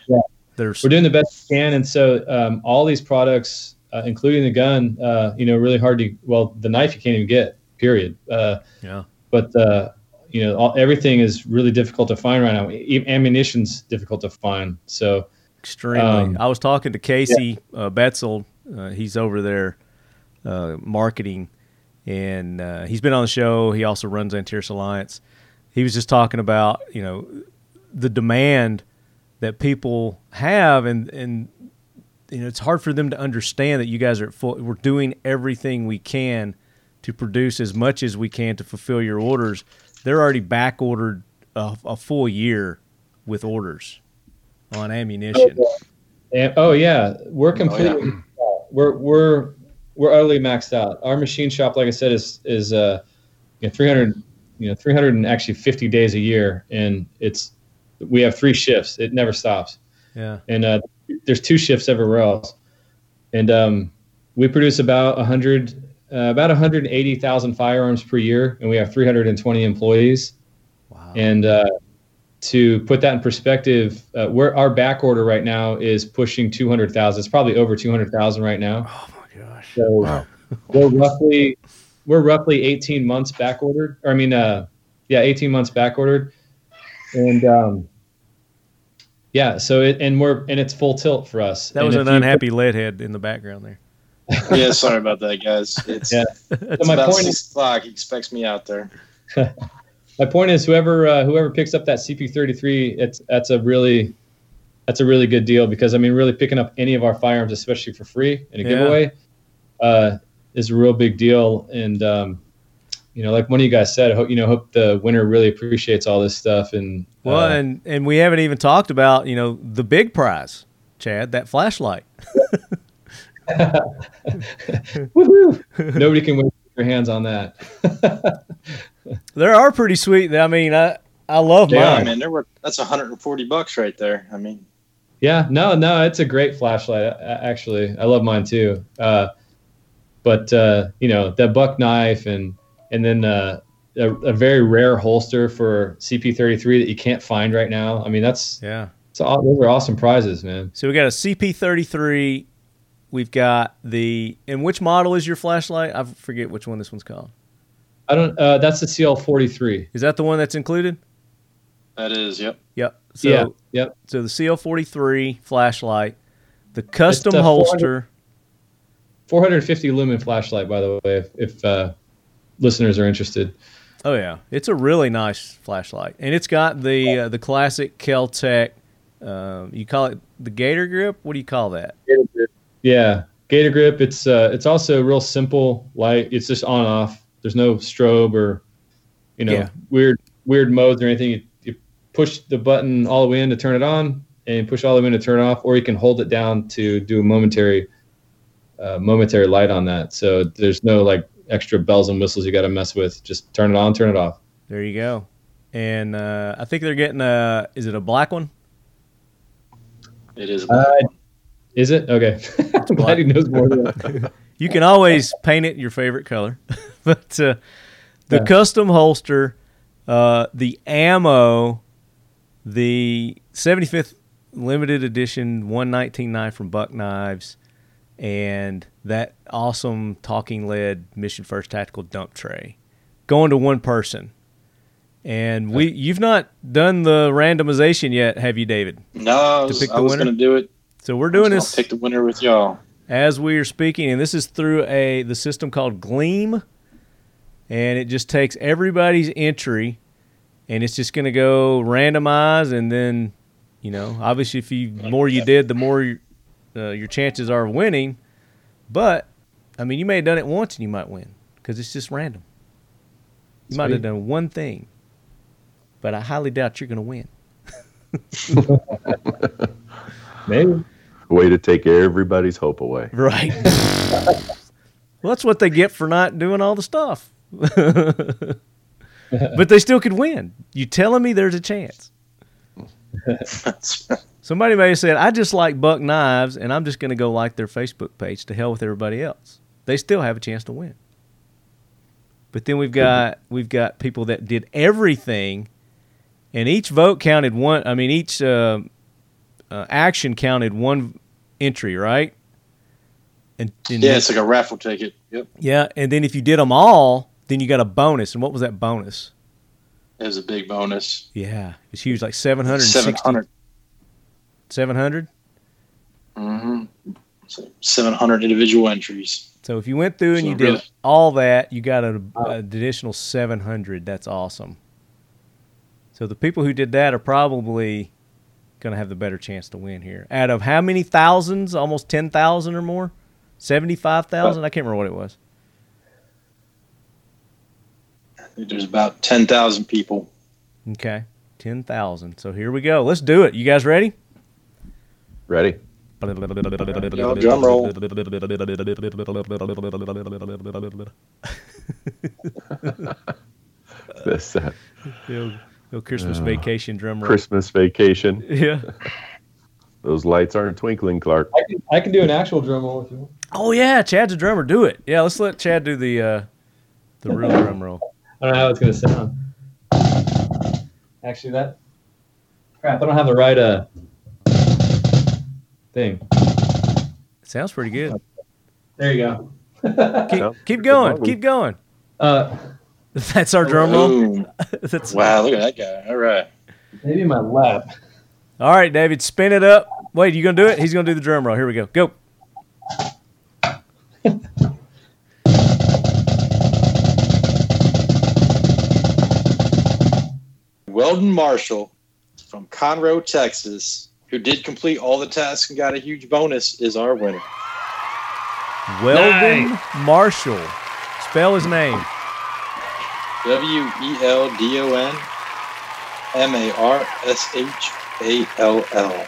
There's we're doing the best we can, and so um, all these products, uh, including the gun, uh, you know, really hard to. Well, the knife you can't even get. Period. Uh, Yeah. But uh, you know, all, everything is really difficult to find right now. E- ammunition's difficult to find. So Extremely. Um, I was talking to Casey uh, Betzel. Uh, he's over there uh, marketing, and uh, he's been on the show. He also runs Antares Alliance. He was just talking about you know the demand that people have, and and you know it's hard for them to understand that you guys are at full. We're doing everything we can to produce as much as we can to fulfill your orders. They're already back ordered a, a full year with orders on ammunition. And, oh yeah, we're completely we're we're we're utterly maxed out. Our machine shop, like I said, is is uh you know, 300 you know 300 and actually 50 days a year, and it's we have three shifts. It never stops, Yeah. and uh, there's two shifts everywhere else, and um, we produce about 100 uh, about 180,000 firearms per year, and we have 320 employees. Wow. And uh, to put that in perspective, uh, where our back order right now is pushing 200,000. It's probably over 200,000 right now. oh my gosh. So Wow. we're roughly we're roughly 18 months back ordered. Or I mean, uh, yeah, 18 months back ordered. And um, yeah, so it and we're and it's full tilt for us. That And was an you- unhappy lead head in the background there. Yeah, sorry about that, guys. It's, Yeah. it's my about point six o'clock. He expects me out there. my point is whoever uh, whoever picks up that CP33, it's that's a really that's a really good deal because I mean really picking up any of our firearms, especially for free in a Yeah. giveaway, uh, is a real big deal. And um, you know, like one of you guys said, I hope you know, hope the winner really appreciates all this stuff. And Well, uh, and and we haven't even talked about you know the big prize, Chad, that flashlight. woohoo! nobody can wait to their hands on that. There are pretty sweet. I mean, I I love Yeah, Yeah, mine. man, there were that's 140 bucks right there. I mean, Yeah, no, no, it's a great flashlight. Actually, I love mine too. Uh, but uh, you know, that buck knife and and then uh, a, a very rare holster for CP33 that you can't find right now. I mean, that's Yeah. it's aw- those are awesome prizes, man. So we got a CP33. We've got the and which model is your flashlight? I forget which one this one's called. I don't. Uh, that's the CL43. Is that the one that's included? that is, yep. Yep. So yeah. Yep. so the CL43 flashlight, the custom the 400 holster. 450 lumen flashlight, by the way, if, if uh, listeners are interested. Oh yeah, it's a really nice flashlight, and it's got the uh, the classic Kel-Tec. Uh, you call it the Gator grip? What do you call that? Yeah, Gator Grip. It's uh, it's also real simple light. It's just on off. There's no strobe or you know Yeah. weird weird modes or anything. You, you push the button all the way in to turn it on, and push all the way in to turn it off, or you can hold it down to do a momentary uh, momentary light on that. So there's no like extra bells and whistles you got to mess with. Just turn it on, turn it off. There you go. And uh, I think they're getting a. Is it a black one? It is. Uh, is it okay? I'm glad he knows more. Than that. You can always paint it your favorite color, but uh, the Yeah. custom holster, uh, the ammo, the 75th limited edition 119 knife from Buck Knives, and that awesome talking lead Mission First Tactical dump tray, going to one person. And we, you've not done the randomization yet, have you, David? no, I was, pick the I was winner? going to do it. So we're doing this Pick the winner with y'all. as we are speaking, and this is through a the system called Gleam, and it just takes everybody's entry, and it's just going to go randomize, and then, you know, obviously, if you the more you did, the more your, uh, your chances are of winning. But I mean, you may have done it once, and you might win because it's just random. You might have done one thing, but I highly doubt you're going to win. Maybe. Way to take everybody's hope away. Right. well, that's what they get for not doing all the stuff. but they still could win. You telling me there's a chance? Somebody may have said, "I just like Buck Knives, and I'm just going to go like their Facebook page to hell with everybody else." They still have a chance to win. But then we've got we've got people that did everything, and each vote counted one. I mean, each uh, uh, action counted one entry, right? And, and Yeah, it's like a raffle ticket. Yep. yeah, and then if you did them all, then you got a bonus. And what was that bonus? It was a big bonus. Yeah, it's huge, like 760 700. 700. Mm-hmm. So 700 individual entries. So if you went through and So you did all that, you got an additional 700. That's awesome. So the people who did that are probably going to have the better chance to win here. Out of how many thousands? Almost 10,000 or more? 75,000? I can't remember what it was. There's about 10,000 people. Okay. 10,000. So here we go. Let's do it. You guys ready? Ready? Yo, drum roll. This uh, Yo, yo Christmas vacation drum roll. Christmas vacation. Yeah. Those lights aren't twinkling, Clark. I can, I can do an actual drum roll if you want. Oh yeah, Chad's a drummer. Do it. Yeah, let's let Chad do the uh, the real drum roll. I don't know how it's gonna sound. Actually, that crap. I don't have the right uh thing. sounds pretty good. There you go. Keep, keep going. Keep going. Uh, That's our drum roll. That's Wow, look at that guy. All right. maybe my lap. all right, David. Spin it up. Wait, you gonna do it? He's gonna do the drum roll. Here we go. Go. Weldon Marshall from Conroe, Texas, who did complete all the tasks and got a huge bonus, is our winner. Weldon Marshall. Spell his name. W E L D O N M A R S H A L L.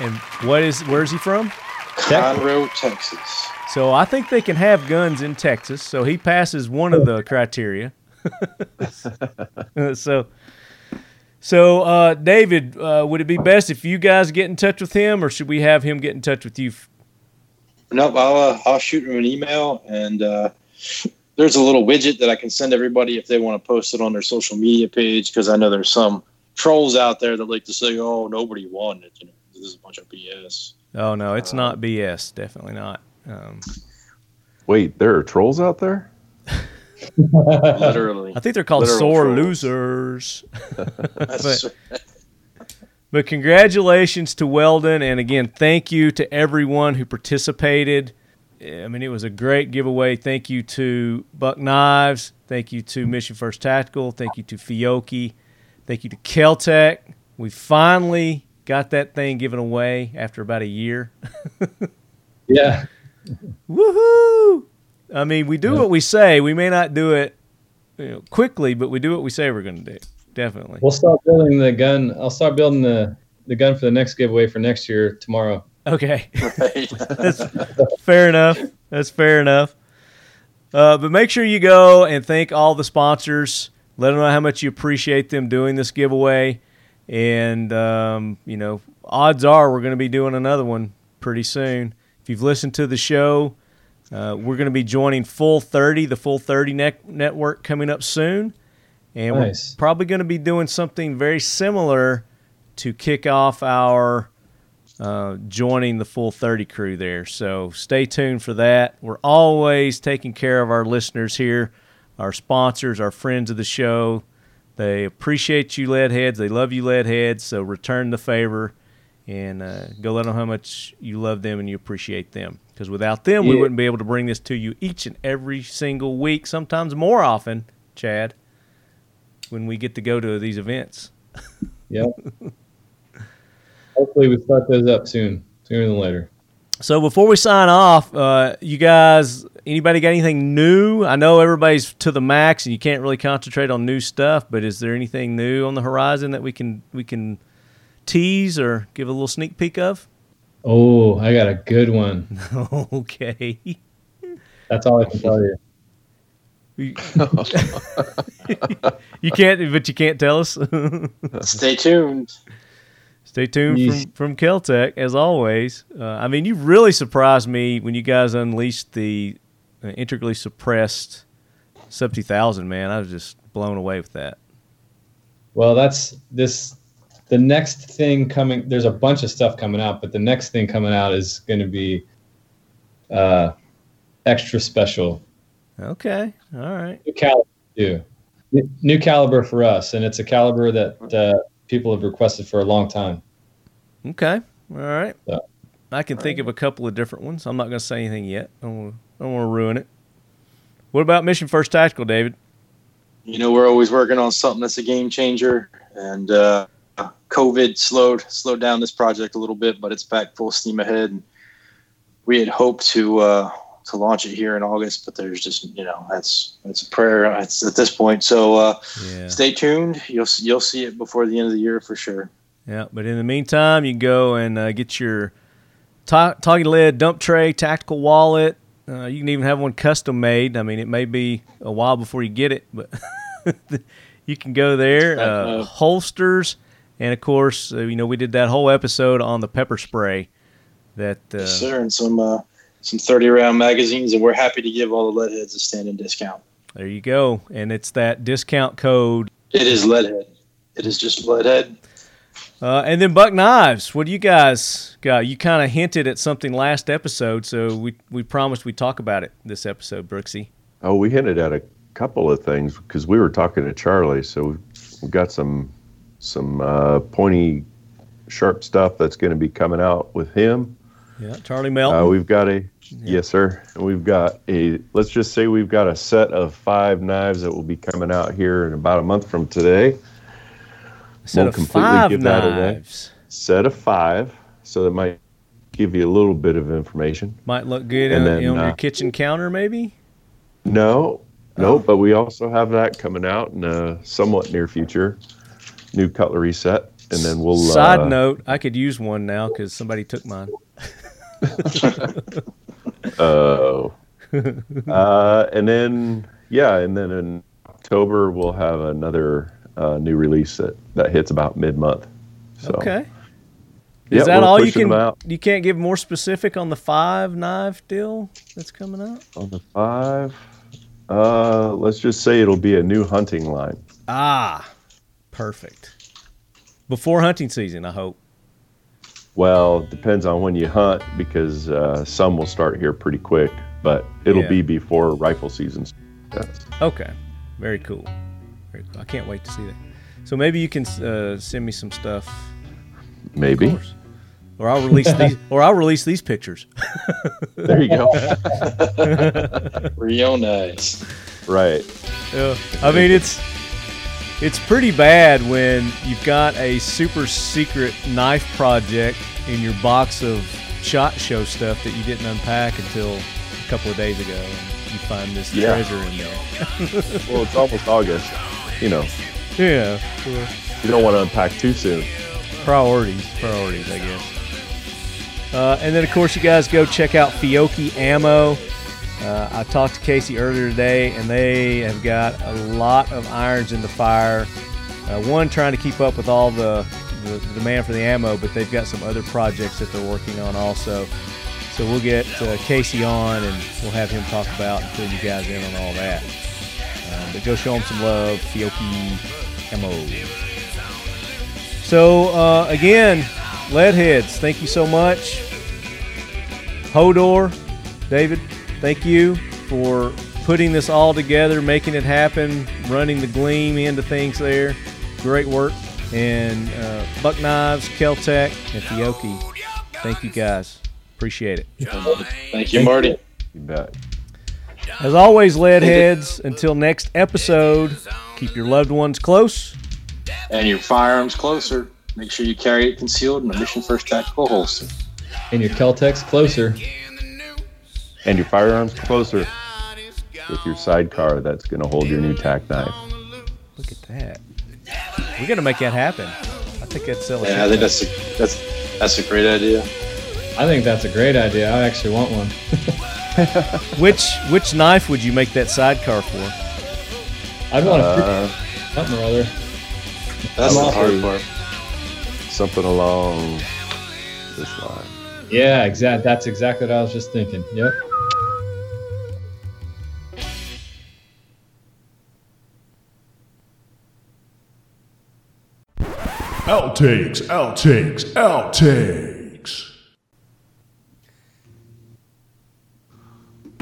And what is where is he from? Conroe, Texas. So I think they can have guns in Texas. So he passes one of the criteria. so, so uh, David, uh, would it be best if you guys get in touch with him, or should we have him get in touch with you? Nope, I'll uh, I'll shoot him an email, and uh, there's a little widget that I can send everybody if they want to post it on their social media page because I know there's some trolls out there that like to say, "Oh, nobody won it," you know, this is a bunch of BS. Oh no, it's not BS. Definitely not. Um, Wait, there are trolls out there? Literally. I think they're called Literal sore trolls. losers. That's But congratulations to Weldon, and again, thank you to everyone who participated. I mean, it was a great giveaway. Thank you to Buck Knives. Thank you to Mission First Tactical. Thank you to Fiocchi. Thank you to Kel-Tec. We finally got that thing given away after about a year. Yeah. Woohoo! I mean, we do what we say. We may not do it you know, quickly, but we do what we say we're going to do. Definitely. We'll start building the gun. I'll start building the, the gun for the next giveaway for next year tomorrow. Okay. right. That's fair enough. That's fair enough. Uh, but make sure you go and thank all the sponsors. Let them know how much you appreciate them doing this giveaway. And, um, you know, odds are we're going to be doing another one pretty soon. If you've listened to the show, uh, we're going to be joining Full 30, the Full 30 net- network coming up soon. And Nice. we're probably going to be doing something very similar to kick off our uh, joining the full 30 crew there. So stay tuned for that. We're always taking care of our listeners here, our sponsors, our friends of the show. They appreciate you, Leadheads. They love you, Leadheads. So return the favor and uh, go let them know how much you love them and you appreciate them. Because without them, we wouldn't be able to bring this to you each and every single week, sometimes more often, Chad, when we get to go to these events. Yep. Hopefully, we start those up soon, sooner than later. So before we sign off, uh, you guys, anybody got anything new? I know everybody's to the max, and you can't really concentrate on new stuff. But is there anything new on the horizon that we can we can tease or give a little sneak peek of? Oh, I got a good one. okay. That's all I can tell you. You you can't, but you can't tell us. Stay tuned. Stay tuned Yes. from from Kel-Tec as always. Uh, I mean, you really surprised me when you guys unleashed the uh, integrally suppressed sub 2000. Man, I was just blown away with that. Well, that's this. The next thing coming, there's a bunch of stuff coming out, but the next thing coming out is going to be uh, extra special. Okay, all right. New caliber, too. New- New caliber for us, and it's a caliber that uh, people have requested for a long time. Okay, all right. Yeah. I can think of a couple of different ones. I'm not going to say anything yet. I don't wanna- I don't want to ruin it. What about Mission First Tactical, David? You know, we're always working on something that's a game changer, and uh, COVID slowed slowed down this project a little bit, but it's back full steam ahead. And we had hoped to uh, to launch it here in August, but there's just you know that's that's a prayer it's at this point. So uh, Yeah. stay tuned. You'll you'll see it before the end of the year for sure. Yeah, but in the meantime, you go and uh, get your ta- talking lead dump tray, tactical wallet. Uh, you can even have one custom made. I mean, it may be a while before you get it, but you can go there. Uh, holsters, and of course, uh, you know we did that whole episode on the pepper spray. That uh, Yes, sir, and some uh, some thirty round magazines, and we're happy to give all the leadheads a standing discount. there you go, and it's that discount code. It is leadhead. It is just leadhead. Uh, and then Buck Knives. What do you guys got? You kind of hinted at something last episode, so we we promised we'd talk about it this episode, Brooksy. Oh, we hinted at a couple of things because we were talking to Charlie, so we've got some some uh, pointy, sharp stuff that's going to be coming out with him. Yeah, Charlie Melton. Uh, we've got a yes, sir. We've got a let's just say we've got a set of five knives that will be coming out here in about a month from today. set won't of completely five give that away. knives. Set of five, so that might give you a little bit of information. Might look good And on, then, on your uh, kitchen counter, maybe. No, No, but we also have that coming out in a somewhat near future. New cutlery set, and then we'll. Side uh, note: I could use one now because somebody took mine. Oh. uh, and then yeah, and then in October we'll have another uh, new release that that hits about mid month. So Okay. Is that all you can? You can't give more specific on the five knife deal that's coming out. on the five, uh, let's just say it'll be a new hunting line. Ah, perfect. Before hunting season, I hope. Well, depends on when you hunt because uh, some will start here pretty quick, but it'll Yeah. be before rifle season. Yes. Okay, very cool. Very cool. I can't wait to see that. So maybe you can uh, send me some stuff. Maybe. Of course. Or I'll release these. Or I'll release these pictures. There you go. Real nice. right. Yeah. I mean, it's it's pretty bad when you've got a super secret knife project in your box of shot show stuff that you didn't unpack until a couple of days ago, and you find this Yeah. treasure in there. Well, it's almost August. You know, Yeah. you don't want to unpack too soon. Priorities, priorities, I guess. Uh, and then, of course, you guys go check out Fiocchi Ammo. Uh, I talked to Casey earlier today, and they have got a lot of irons in the fire. Uh, one, trying to keep up with all the, the, the demand for the ammo, but they've got some other projects that they're working on also. So we'll get uh, Casey on, and we'll have him talk about and fill you guys in on all that. Um, but go show them some love, Fiocchi Ammo. So uh, again, Leadheads, thank you so much. Hodor, David, thank you for putting this all together, making it happen, running the Gleam into things there. Great work. And uh, Buck Knives, Kel-Tec, and Fiocchi, thank you guys. Appreciate it. Thank you, Marty. You bet. As always, Leadheads, until next episode, keep your loved ones close. And your firearms closer. Make sure you carry it concealed in a Mission First tactical holster. And your Kel-Tecs closer. And your firearms closer with your sidecar that's going to hold your new tack knife. Look at that. We're gonna make that happen. I think that's selling. Yeah, I think that's a, that's that's a great idea. I think that's a great idea. I actually want one. Which which knife would you make that sidecar for? I'd want a Uh, something or other. That's I'm the hard part. something along this line. Yeah, exact. That's exactly what I was just thinking. Yep. Outtakes, outtakes, outtakes.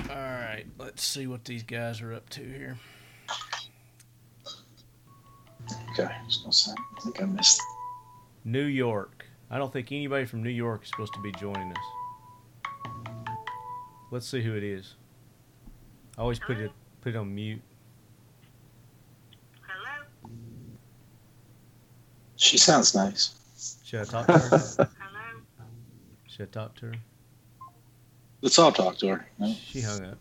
All right, let's see what these guys are up to here. Okay, I was gonna say, I think I missed. New York. I don't think anybody from New York is supposed to be joining us. Let's see who it is. I always put it put it on mute. Hello. She sounds nice. Should I talk to her? Should I talk to her? Let's all talk to her. No? She hung up.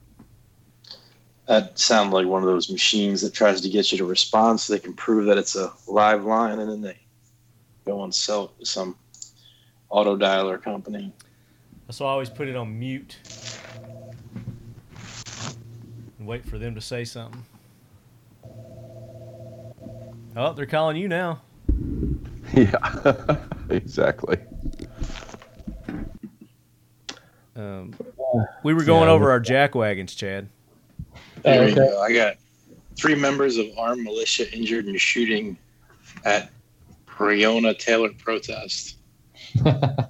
That sounds like one of those machines that tries to get you to respond so they can prove that it's a live line, and then they go and sell it to some auto dialer company. So I always put it on mute and wait for them to say something. Oh, they're calling you now. Yeah, exactly. Um, we were going Yeah. over our jack wagons, Chad. There you go. I got three members of armed militia injured in a shooting at Breonna Taylor protest.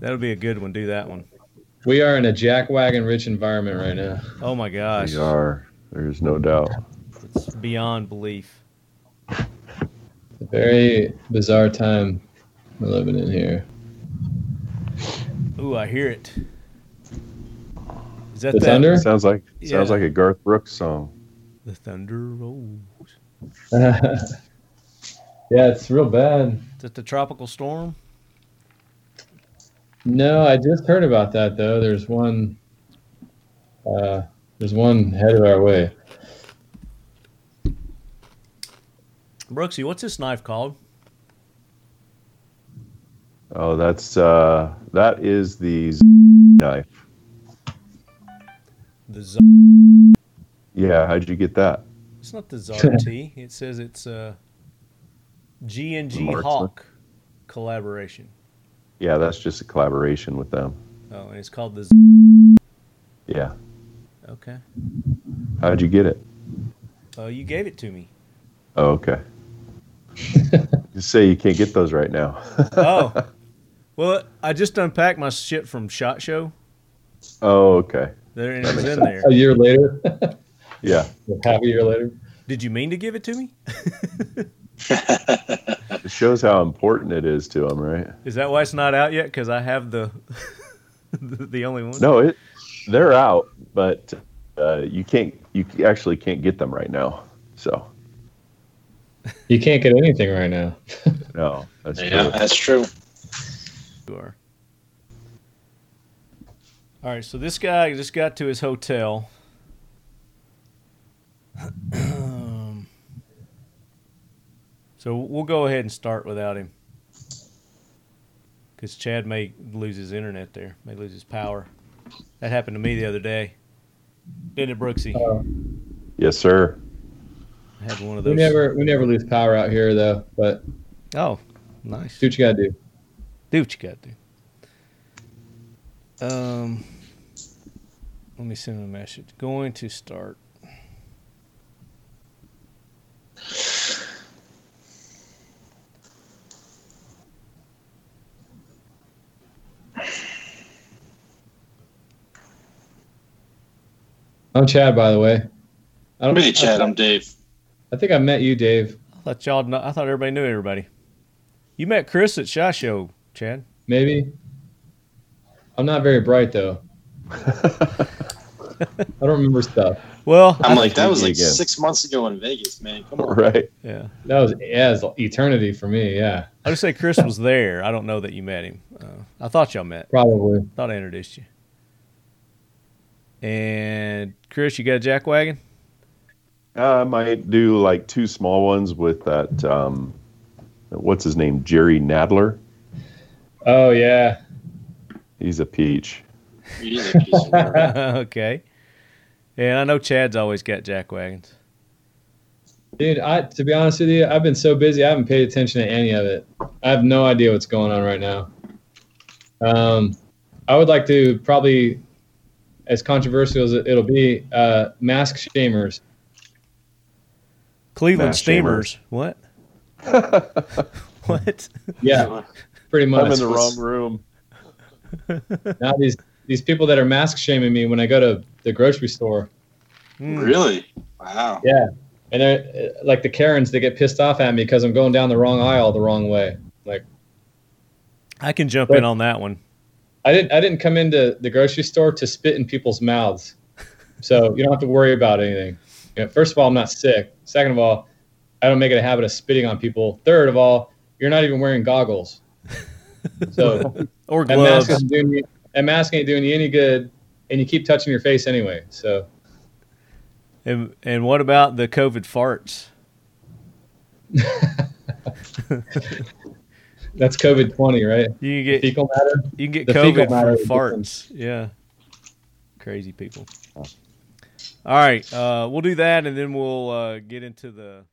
That'll be a good one. Do that one. We are in a jackwagon rich environment right now. Oh my gosh, We are. There's no doubt. it's beyond belief. It's a very bizarre time we're living in here. Ooh, I hear it. Is that The that? thunder? Sounds like Yeah. sounds like a Garth Brooks song. The thunder rolls. yeah, it's real bad. Is that the tropical storm? No, I just heard about that though. There's one uh, There's one headed our way. Brooksy, what's this knife called? Oh, that's uh, that is the Z- knife. The Z- Yeah, how'd you get that? it's not the ZRT. it says it's uh, G and G Hawk collaboration. Yeah, that's just a collaboration with them. Oh, and it's called the. Z- Yeah. okay. How'd you get it? Oh, you gave it to me. Oh, okay. just say you can't get those right now. Oh. well, I just unpacked my shit from Shot Show. oh, okay. There, it is in there. A year later, Yeah. half a year later. Did you mean to give it to me? It shows how important it is to them, right? Is that why it's not out yet? Because I have the the only one. No, it they're out, but uh, you can't. You actually can't get them right now. So You can't get anything right now. no, that's Yeah, true. that's true. You are. All right, so this guy just got to his hotel. So we'll go ahead and start without him. Because Chad may lose his internet there, may lose his power. That happened to me the other day. Didn't it, Brooksy? Uh, Yes, sir. I had one of those. we never we never lose power out here though. But Oh, nice. do what you gotta do. Do what you got to do. Um, let me send him a message. Going to start. I'm Chad, by the way. I don't. Hey, Chad, I'm Dave. I think I met you, Dave. I thought y'all. Know, I thought everybody knew everybody. You met Chris at Shot Show, Chad. Maybe. I'm not very bright though. I don't remember stuff. Well, I'm like, that was like again. six months ago in Vegas, man. Come on. right. yeah. That was yeah, it's eternity for me. Yeah, I just say Chris was there. I don't know that you met him. I thought y'all met. probably. Thought I introduced you. And Chris, you got a jack wagon? Uh, I might do like two small ones with that. Um, what's his name? Jerry Nadler. Oh yeah. He's a peach. He's a piece okay. And I know Chad's always got jack wagons. Dude, I to be honest with you, I've been so busy I haven't paid attention to any of it. I have no idea what's going on right now. Um, I would like to probably, as controversial as it'll be, uh, mask shamers. Cleveland Mass Steamers. What? what? Yeah, pretty much. I'm in the wrong room. now these these people that are mask shaming me when I go to the grocery store. Mm. Really? Wow. Yeah, and they're uh, like the Karens. They get pissed off at me because I'm going down the wrong aisle the wrong way. Like I can jump But- in on that one. I didn't I didn't come into the grocery store to spit in people's mouths, so you don't have to worry about anything. You know, first of all, I'm not sick. Second of all, I don't make it a habit of spitting on people. Third of all, you're not even wearing goggles, so Or that mask, gloves. isn't doing you, that mask ain't doing you any good, and you keep touching your face anyway. So And, and what about the COVID farts? that's COVID twenty, right? You can get Fecal matter. you can get the COVID from farts. Yeah. Crazy people. All right, uh, we'll do that, and then we'll uh, get into the